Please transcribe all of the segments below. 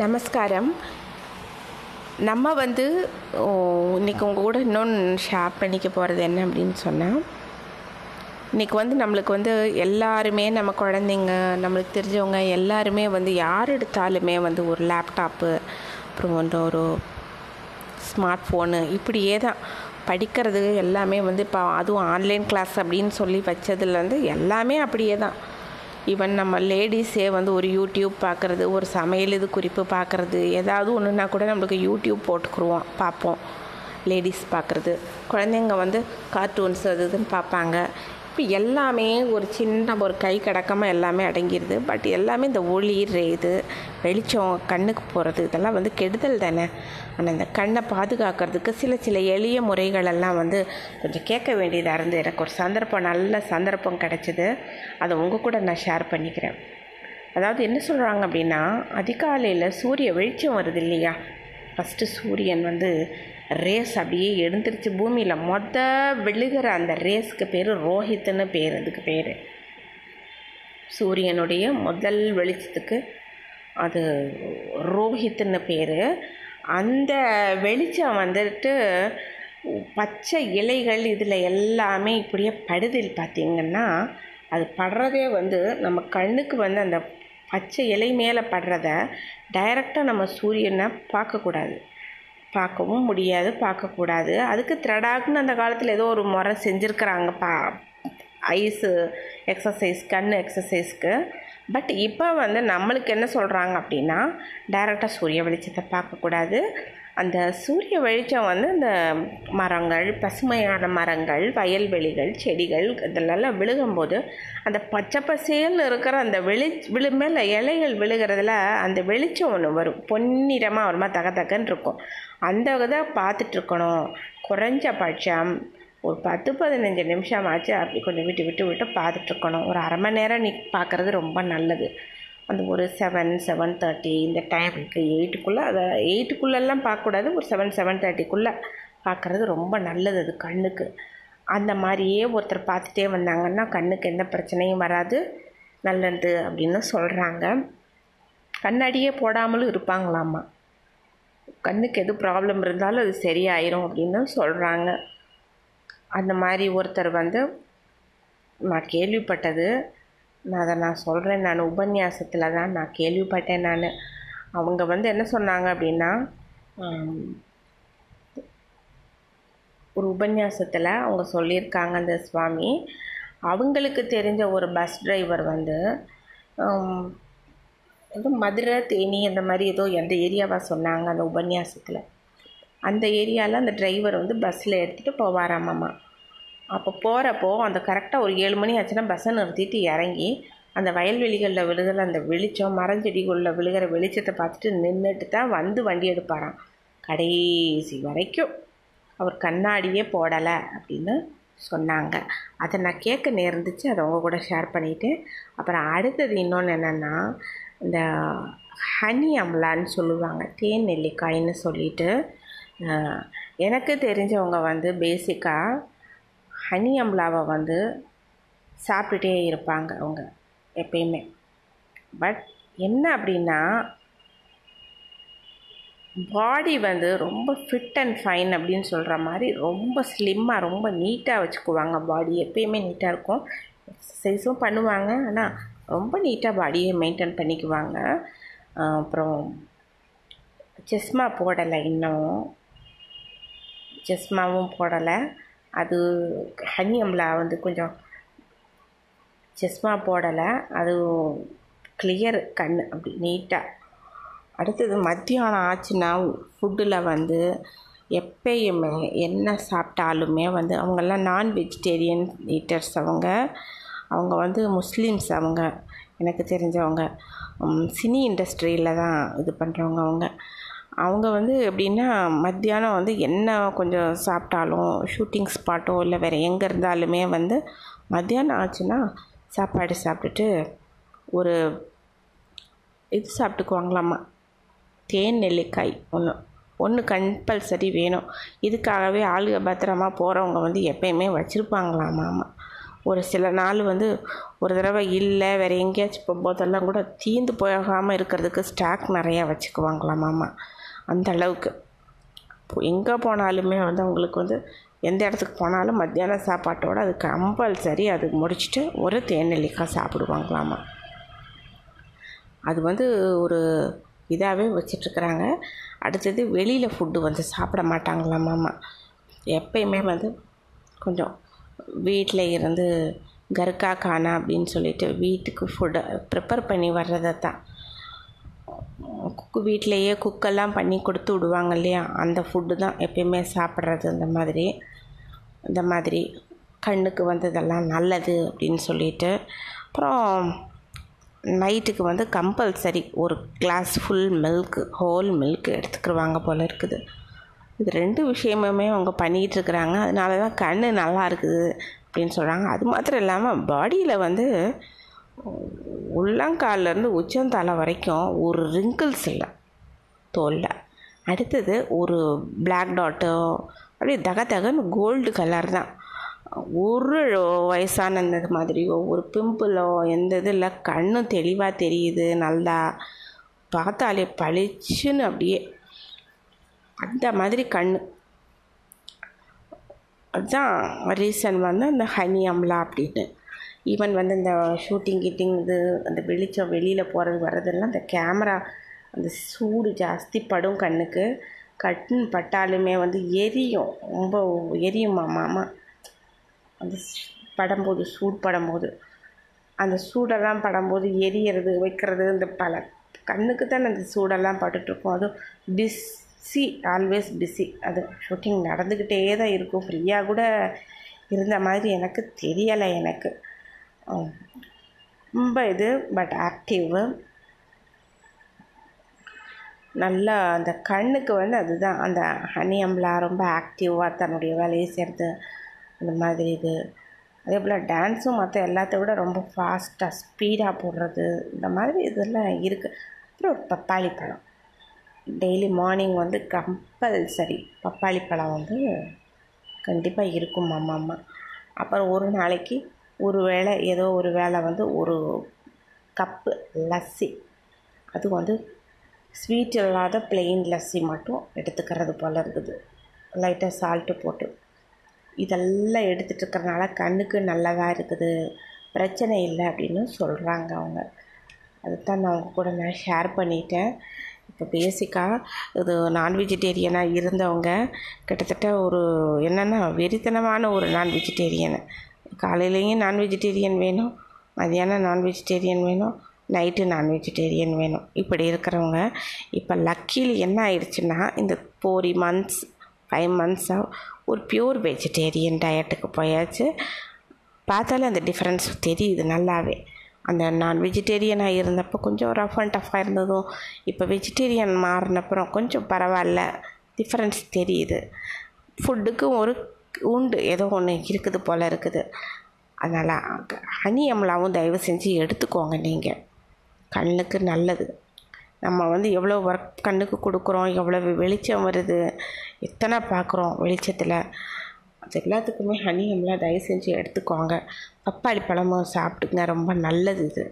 நமஸ்காரம். நம்ம வந்து இன்றைக்கி இன்னைக்கு உங்கள் கூட இன்னொன்று ஷேர் பண்ணிக்க போகிறது என்ன அப்படின்னு சொன்னால் இன்றைக்கி வந்து நம்மளுக்கு வந்து எல்லாருமே நம்ம குழந்தைங்க நம்மளுக்கு தெரிஞ்சவங்க எல்லாருமே வந்து யார் எடுத்தாலுமே வந்து ஒரு லேப்டாப்பு அப்புறம் வந்து ஒரு ஸ்மார்ட் ஃபோனு இப்படியே தான் படிக்கிறது எல்லாமே வந்து இப்போ அதுவும் ஆன்லைன் கிளாஸ் அப்படின்னு சொல்லி வச்சதுலேருந்து எல்லாமே அப்படியே தான். ஈவன் நம்ம லேடிஸே வந்து ஒரு யூடியூப் பார்க்குறது ஒரு சமையல் இது குறிப்பு பார்க்குறது ஏதாவது ஒன்றுனா கூட நம்மளுக்கு யூடியூப் போட்டுக்குருவோம் பார்ப்போம். லேடிஸ் பார்க்குறது. குழந்தைங்க வந்து கார்ட்டூன்ஸ் அது இதுன்னு பார்ப்பாங்க. இப்போ எல்லாமே ஒரு சின்ன ஒரு கை கடக்கமாக எல்லாமே அடங்கிடுது பட் எல்லாமே இந்த ஒளி இது வெளிச்சம் கண்ணுக்கு போகிறது இதெல்லாம் வந்து கெடுதல் தானே? ஆனால் இந்த கண்ணை பாதுகாக்கிறதுக்கு சில சில எளிய முறைகளெல்லாம் வந்து கொஞ்சம் கேட்க வேண்டியதாக இருந்து எனக்கு ஒரு சந்தர்ப்பம் நல்ல சந்தர்ப்பம் கிடச்சிது. அதை உங்கள் கூட நான் ஷேர் பண்ணிக்கிறேன். அதாவது என்ன சொல்கிறாங்க அப்படின்னா அதிகாலையில் சூரிய வெளிச்சம் வருது இல்லையா? ஃபஸ்ட்டு சூரியன் வந்து ரேஸ் அப்படியே எழுந்திருச்சு பூமியில் மொத்த விழுகிற அந்த ரேஸ்க்கு பேர் ரோஹித்னு பேர் அதுக்கு பேர். சூரியனுடைய முதல் வெளிச்சத்துக்கு அது ரோஹித்னு பேர். அந்த வெளிச்சம் வந்துட்டு பச்சை இலைகள் இதில் எல்லாமே இப்படியே படுதில் பார்த்திங்கன்னா அது படுறதே வந்து நம்ம கண்ணுக்கு வந்து அந்த பச்சை இலை மேலே படுறத டைரெக்டாக நம்ம சூரியனை பார்க்கக்கூடாது. பார்க்கவும் முடியாது பார்க்கக்கூடாது. அதுக்கு த்ரெடாக்னு அந்த காலத்தில் ஏதோ ஒரு முறை செஞ்சுருக்குறாங்க பா ஐஸு எக்ஸசைஸ் கண் எக்ஸசைஸ்க்கு பட் இப்போ வந்து நம்மளுக்கு என்ன சொல்கிறாங்க அப்படின்னா டைரெக்டாக சூரிய வெளிச்சத்தை பார்க்கக்கூடாது. அந்த சூரிய வெளிச்சம் வந்து இந்த மரங்கள் பசுமையான மரங்கள் வயல்வெளிகள் செடிகள் இதெல்லாம் விழுகும்போது அந்த பச்சை பசேல்னு இருக்கிற அந்த வெளி விழு மேலே இலைகள் விழுகிறதுல அந்த வெளிச்சம் ஒன்று வரும். பொன்னிறமாக வருமா தக தகன்னு இருக்கும். அந்த இதை பார்த்துட்ருக்கணும். குறைஞ்ச பட்சம் ஒரு பத்து பதினஞ்சு நிமிஷம் ஆச்சு அப்படி கொஞ்சம் விட்டு விட்டு விட்டு பார்த்துட்ருக்கணும். ஒரு அரை மணி நேரம் நீ பார்க்குறது ரொம்ப நல்லது. அந்த ஒரு செவன் செவன் தேர்ட்டி இந்த டைமுக்கு எயிட்டுக்குள்ளே அதை எயிட்டுக்குள்ளெல்லாம் பார்க்கக்கூடாது. ஒரு செவன் செவன் தேர்ட்டிக்குள்ளே பார்க்குறது ரொம்ப நல்லது அது கண்ணுக்கு. அந்த மாதிரியே ஒருத்தர் பார்த்துட்டே வந்தாங்கன்னா கண்ணுக்கு எந்த பிரச்சனையும் வராது. நல்லது அப்படின்னு சொல்கிறாங்க கண்ணாடியே போடாமலும் இருப்பாங்களாமா கண்ணுக்கு எது ப்ராப்ளம் இருந்தாலும் அது சரியாயிரும் அப்படின்னு சொல்கிறாங்க அந்த மாதிரி ஒருத்தர் வந்து நான் கேள்விப்பட்டது நான் அதை நான் சொல்கிறேன் நான் உபன்யாசத்தில் தான் நான் கேள்விப்பட்டேன் நான். அவங்க வந்து என்ன சொன்னாங்க அப்படின்னா ஒரு உபன்யாசத்தில் அவங்க சொல்லியிருக்காங்க அந்த சுவாமி. அவங்களுக்கு தெரிஞ்ச ஒரு பஸ் டிரைவர் வந்து ஏதோ மதுரை தேனி அந்த மாதிரி ஏதோ எந்த ஏரியாவாக சொன்னாங்க அந்த உபன்யாசத்தில். அந்த ஏரியாவில் அந்த டிரைவர் வந்து பஸ்ஸில் எடுத்துகிட்டு போவாராமாம்மா அப்போ போகிறப்போ அந்த கரெக்டாக ஒரு ஏழு மணி ஆச்சுன்னா பஸ்ஸை நிறுத்திட்டு இறங்கி அந்த வயல்வெளிகளில் விழுகிற அந்த வெளிச்சம் மரஞ்செடிகளில் விழுகிற வெளிச்சத்தை பார்த்துட்டு நின்றுட்டு தான் வந்து வண்டி எடுப்பாராம். கடைசி வரைக்கும். அவர் கண்ணாடியே போடலை அப்படின்னு சொன்னாங்க. அதை நான் கேட்க நேர்ந்துச்சு அதை அவங்க கூட ஷேர் பண்ணிவிட்டு அப்புறம் அடுத்தது இன்னொன்று என்னென்னா இந்த ஹனி அம்லான்னு சொல்லுவாங்க தேன் நெல்லிக்காய்ன்னு சொல்லிட்டு. எனக்கு தெரிஞ்சவங்க வந்து பேசிக்காக ஹனி அம்லாவை வந்து சாப்பிட்டுட்டே இருப்பாங்க அவங்க எப்பயுமே. பட் என்ன அப்படின்னா பாடி வந்து ரொம்ப ஃபிட் அண்ட் ஃபைன் அப்படின்னு சொல்கிற மாதிரி ரொம்ப ஸ்லிம்மாக ரொம்ப நீட்டாக வச்சுக்குவாங்க பாடி எப்பயுமே நீட்டாக இருக்கும். எக்ஸசைஸும் பண்ணுவாங்க. ஆனால் ரொம்ப நீட்டாக பாடியை மெயின்டைன் பண்ணிக்குவாங்க. அப்புறம் செஸ்மா போடலை இன்னும். செஸ்மாவும் போடலை. அது ஹனி அம்லா வந்து கொஞ்சம் செஸ்மா போடலை. அது கிளியர் கண் அப்படி நீட்டாக அடுத்தது மத்தியானம் ஆச்சுன்னா ஃபுட்டில் வந்து எப்பயுமே என்ன சாப்பிட்டாலுமே வந்து அவங்கெல்லாம் நான் வெஜிடேரியன் ஈட்டர்ஸ் அவங்க அவங்க வந்து முஸ்லீம்ஸ் அவங்க எனக்கு தெரிஞ்சவங்க. சினி இண்டஸ்ட்ரியில் தான் இது பண்ணுறவங்க அவங்க. அவங்க வந்து எப்படின்னா மத்தியானம் வந்து என்ன கொஞ்சம் சாப்பிட்டாலும் ஷூட்டிங் ஸ்பாட்டோ இல்லை வேறு எங்கே இருந்தாலுமே வந்து மத்தியானம் ஆச்சுன்னா சாப்பாடு சாப்பிட்டுட்டு ஒரு இது சாப்பிட்டுக்குவாங்களாம்மா தேன் நெல்லிக்காய் ஒன்று ஒன்று கம்பல்சரி வேணும். இதுக்காகவே ஆளுக பத்திரமா போகிறவங்க வந்து எப்பயுமே வச்சுருப்பாங்களாமாமா? ஒரு சில நாள் வந்து ஒரு தடவை இல்லை வேறு எங்கேயாச்சும் போகும்போதெல்லாம் கூட தீந்து போகாமல் இருக்கிறதுக்கு ஸ்டாக் நிறையா வச்சுக்குவாங்களாமாம்மா அந்த அளவுக்கு. எங்கே போனாலுமே வந்து அவங்களுக்கு வந்து எந்த இடத்துக்கு போனாலும் மத்தியான சாப்பாட்டோடு அது கம்பல்சரி அது முடிச்சுட்டு ஒரு தேநெல்லிக்காய் சாப்பிடுவாங்களாமா அது வந்து ஒரு இதாகவே வச்சிட்ருக்குறாங்க அடுத்தது வெளியில் ஃபுட்டு வந்து சாப்பிட மாட்டாங்களாமாம்மா எப்பயுமே வந்து கொஞ்சம் வீட்டில் இருந்து கர்கா கானா அப்படின்னு சொல்லிட்டு வீட்டுக்கு ஃபுட்டை ப்ரிப்பேர் பண்ணி வர்றதை தான். குக்கு வீட்டிலையே குக்கெல்லாம் பண்ணி கொடுத்து விடுவாங்க இல்லையா? அந்த ஃபுட்டு தான் எப்பயுமே சாப்பிட்றது இந்த மாதிரி. இந்த மாதிரி கண்ணுக்கு வந்ததெல்லாம் நல்லது அப்படின்னு சொல்லிட்டு. அப்புறம் நைட்டுக்கு வந்து கம்பல்சரி ஒரு glass full milk whole milk எடுத்துக்கிடுவாங்க போல் இருக்குது. இது ரெண்டு விஷயமுமே அவங்க பண்ணிகிட்டு இருக்கிறாங்க அதனால தான் கண் நல்லா இருக்குது அப்படின்னு சொல்கிறாங்க அது மாத்திரம் இல்லாமல் பாடியில் வந்து உள்ளங்கால்லேருந்து உச்சந்தலை வரைக்கும் ஒரு ரிங்கிள்ஸ் இல்லை தோலில். அடுத்தது ஒரு பிளாக் டாட்டோ அப்படியே தக தகன்னு கோல்டு கலர் தான். ஒரு வயசான இந்த மாதிரியோ ஒரு பிம்பிளோ எந்த இது இல்லை கண்ணும் தெளிவாக தெரியுது நல்லா. பார்த்தாலே பளிச்சுன்னு அப்படியே அந்த மாதிரி கண் அதுதான் ரீசன் வந்து அந்த ஹனி அம்லா அப்படின்னு ஈவன் வந்து இந்த ஷூட்டிங் கிட்டிங் இது அந்த வெளிச்சம் வெளியில் போகிறது வர்றதெல்லாம் அந்த கேமரா அந்த சூடு ஜாஸ்தி படும் கண்ணுக்கு. கண் பட்டாலுமே வந்து எரியும். ரொம்ப எரியுமா மாமா? அந்த படும்போது சூடு படும்போது. அந்த சூடெல்லாம் படும்போது எரியறது வைக்கிறது இந்த பல கண்ணுக்கு தான் அந்த சூடெல்லாம் பட்டுட்ருக்கோம் அதுவும் டிஸ் சி ஆல்வேஸ் பிஸி அது ஷூட்டிங் நடந்துக்கிட்டே தான் இருக்கும். ஃப்ரீயாக கூட இருந்த மாதிரி எனக்கு தெரியலை எனக்கு. ரொம்ப இது பட் ஆக்டிவ் நல்லா அந்த கண்ணுக்கு வந்து அதுதான். அந்த ஹனி அம்லா ரொம்ப ஆக்டிவாக தன்னுடைய வேலையை செய்கிறது அந்த மாதிரி இது. அதே போல் டான்ஸும் மற்ற எல்லாத்த விட ரொம்ப ஃபாஸ்ட்டாக ஸ்பீடாக போடுறது இந்த மாதிரி இதெல்லாம் இருக்குது அப்புறம் பப்பாளி பழம். டெய்லி மார்னிங் வந்து கம்பல்சரி பப்பாளி பழம் வந்து கண்டிப்பாக இருக்கும் அம்மா அம்மா. அப்புறம் ஒரு நாளைக்கு ஒரு வேளை ஏதோ ஒரு வேளை வந்து ஒரு கப்பு லஸ்ஸி. அது வந்து ஸ்வீட் இல்லாத பிளெயின் லஸ்ஸி மட்டும் எடுத்துக்கிறது போல் இருக்குது. லைட்டாக சால்ட்டு போட்டு. இதெல்லாம் எடுத்துகிட்டு இருக்கிறனால கண்ணுக்கு நல்லதாக இருக்குது. பிரச்சனை இல்லை அப்படின்னு சொல்கிறாங்க அவங்க. அதுதான் நான் அவங்க கூட நான் ஷேர் பண்ணிட்டேன். இப்போ பேசிக்காக இது நான் வெஜிடேரியனாக இருந்தவங்க கிட்டத்தட்ட ஒரு என்னென்னா வெறித்தனமான ஒரு நான் வெஜிடேரியனு காலையிலேயும் நான் வெஜிடேரியன் வேணும் மதியானம் நான் வெஜிடேரியன் வேணும் நைட்டு நான் வெஜிடேரியன் வேணும். இப்படி இருக்கிறவங்க இப்போ லக்கியில் என்ன ஆயிடுச்சுன்னா இந்த ஃபோர் மந்த்ஸ் ஃபைவ் மந்த்ஸாக ஒரு பியூர் வெஜிடேரியன் டயட்டுக்கு போயாச்சு. பார்த்தாலே அந்த டிஃப்ரென்ஸ் தெரியுது நல்லாவே. அந்த நான் வெஜிடேரியனாக இருந்தப்போ கொஞ்சம் ரஃப் அண்ட் டஃப்பாக இருந்ததும் இப்போ வெஜிடேரியன் மாறினப்புறம் கொஞ்சம் பரவாயில்ல டிஃப்ரென்ஸ் தெரியுது. ஃபுட்டுக்கும் ஒரு உண்டு ஏதோ ஒன்று இருக்குது போல் இருக்குது. அதனால் ஹனி அம்லாவும் தயவு செஞ்சு எடுத்துக்கோங்க நீங்கள் கண்ணுக்கு நல்லது. நம்ம வந்து எவ்வளோ ஒர்க் கண்ணுக்கு கொடுக்குறோம் எவ்வளோ வெளிச்சம் வருது எத்தனை பார்க்குறோம் வெளிச்சத்தில். எல்லாத்துக்குமே ஹனி அமலா தயவு செஞ்சு எடுத்துக்கோங்க. பப்பாளி பழமும் சாப்பிட்டுங்க ரொம்ப நல்லது இது.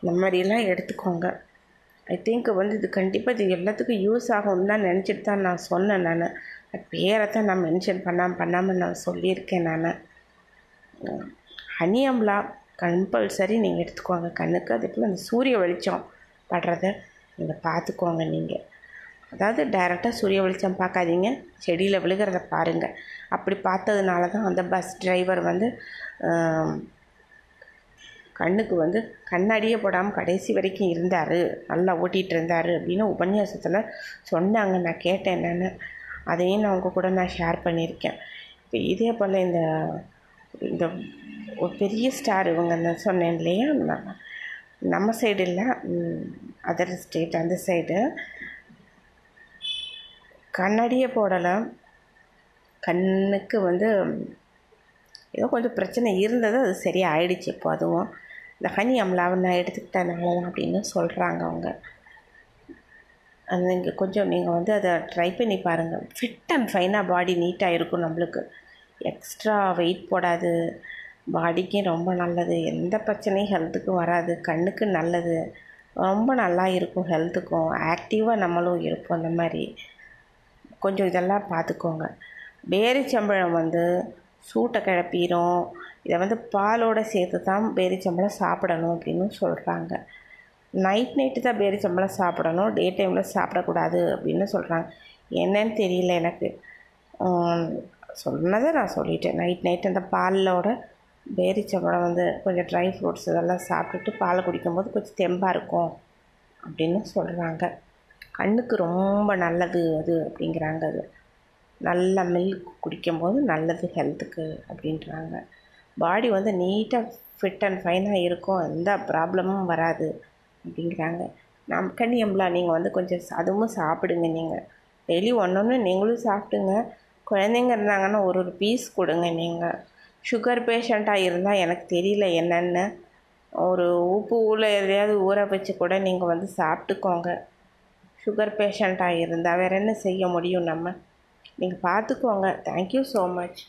இந்த மாதிரிலாம் எடுத்துக்கோங்க. ஐ திங்க் வந்து இது கண்டிப்பாக இது எல்லாத்துக்கும் யூஸ் ஆகும்னு தான் நினச்சிட்டு தான் நான் சொன்னேன் நான். பேரை தான் நான் மென்ஷன் பண்ணாமல் பண்ணாமல் நான் சொல்லியிருக்கேன் நான். ஹனி அம்லா கம்பல்சரி நீங்கள் எடுத்துக்கோங்க. கண்ணுக்கு அதுக்குள்ள அந்த சூரிய வெளிச்சம் படுறத நீங்கள் பார்த்துக்கோங்க நீங்கள் அதாவது டைரெக்டாக சூரிய வெளிச்சம் பார்க்காதீங்க. செடியில் விழுகிறத பாருங்கள் அப்படி பார்த்ததுனால தான் அந்த பஸ் டிரைவர் வந்து கண்ணுக்கு வந்து கண்ணாடியே போடாமல் கடைசி வரைக்கும் இருந்தார். நல்லா ஓட்டிகிட்டு இருந்தார் அப்படின்னு உபன்யாசத்தில் சொன்னாங்க. நான் கேட்டேன் நான் அதையும் நான் உங்கள் கூட நான் ஷேர் பண்ணியிருக்கேன். இப்போ இதே போல் இந்த இந்த ஒரு பெரிய ஸ்டார் இவங்க நான் சொன்னேன் இல்லையா? நம்ம சைடு இல்லை அதர் ஸ்டேட் அந்த சைடு கண்ணாடியே போடலை. கண்ணுக்கு வந்து ஏதோ கொஞ்சம் பிரச்சனை இருந்தது அது சரியாக ஆயிடுச்சு இப்போ அதுவும். இந்த ஹனி அம்லாவை நான் எடுத்துக்கிட்டனால தான் அப்படின்னு சொல்கிறாங்க அவங்க. அது நீங்கள் கொஞ்சம் நீங்கள் வந்து அதை ட்ரை பண்ணி பாருங்கள் ஃபிட் அண்ட் ஃபைனாக பாடி நீட்டாக இருக்கும் நம்மளுக்கு. எக்ஸ்ட்ரா வெயிட் போடாது. பாடிக்கும் ரொம்ப நல்லது. எந்த பிரச்சனையும் ஹெல்த்துக்கும் வராது. கண்ணுக்கு நல்லது. ரொம்ப நல்லா இருக்கும் ஹெல்த்துக்கும் ஆக்டிவாக நம்மளும் இருப்போம் அந்த மாதிரி. கொஞ்சம் இதெல்லாம் பார்த்துக்கோங்க. பேரிச்சம்பழம் வந்து சூட்டை கிளப்பிடும் இதை வந்து பாலோடு சேர்த்து தான் பேரிச்சம்பழம் சாப்பிடணும் அப்படின்னு சொல்கிறாங்க நைட் நைட்டு தான் பேரிச்சம்பழம் சாப்பிடணும். டே டைமில் சாப்பிடக்கூடாது அப்படின்னு சொல்கிறாங்க என்னன்னு தெரியல எனக்கு. சொன்னதை நான் சொல்லிட்டேன். நைட் நைட் அந்த பாலோட பேரிச்சம்பழம் வந்து கொஞ்சம் ட்ரை ஃப்ரூட்ஸ் இதெல்லாம் சாப்பிட்டுட்டு பாலை குடிக்கும்போது கொஞ்சம் தெம்பாக இருக்கும் அப்படின்னு சொல்கிறாங்க கண்ணுக்கு ரொம்ப நல்லது அது அப்படிங்கிறாங்க அது. நல்ல மில்க் குடிக்கும்போது நல்லது ஹெல்த்துக்கு அப்படின்றாங்க. பாடி வந்து நீட்டாக ஃபிட் அண்ட் ஃபைனாக இருக்கும். எந்த ப்ராப்ளமும் வராது அப்படிங்கிறாங்க. நம் கண்ணியம்லா நீங்கள் வந்து கொஞ்சம் அதுவும் சாப்பிடுங்க நீங்கள் டெய்லி ஒன்று ஒன்று நீங்களும் சாப்பிடுங்க. குழந்தைங்க இருந்தாங்கன்னா ஒரு ஒரு பீஸ் கொடுங்க நீங்கள் சுகர் பேஷண்ட்டாக இருந்தால் எனக்கு தெரியல என்னென்னு. ஒரு உப்பு ஊல எதையாவது ஊற வச்சு கூட நீங்கள் வந்து சாப்பிட்டுக்கோங்க. சுகர் பேஷண்ட்டாக இருந்தால் வேறு என்ன செய்ய முடியும் நம்ம? நீங்கள் பார்த்துக்கோங்க தேங்க்யூ ஸோ மச்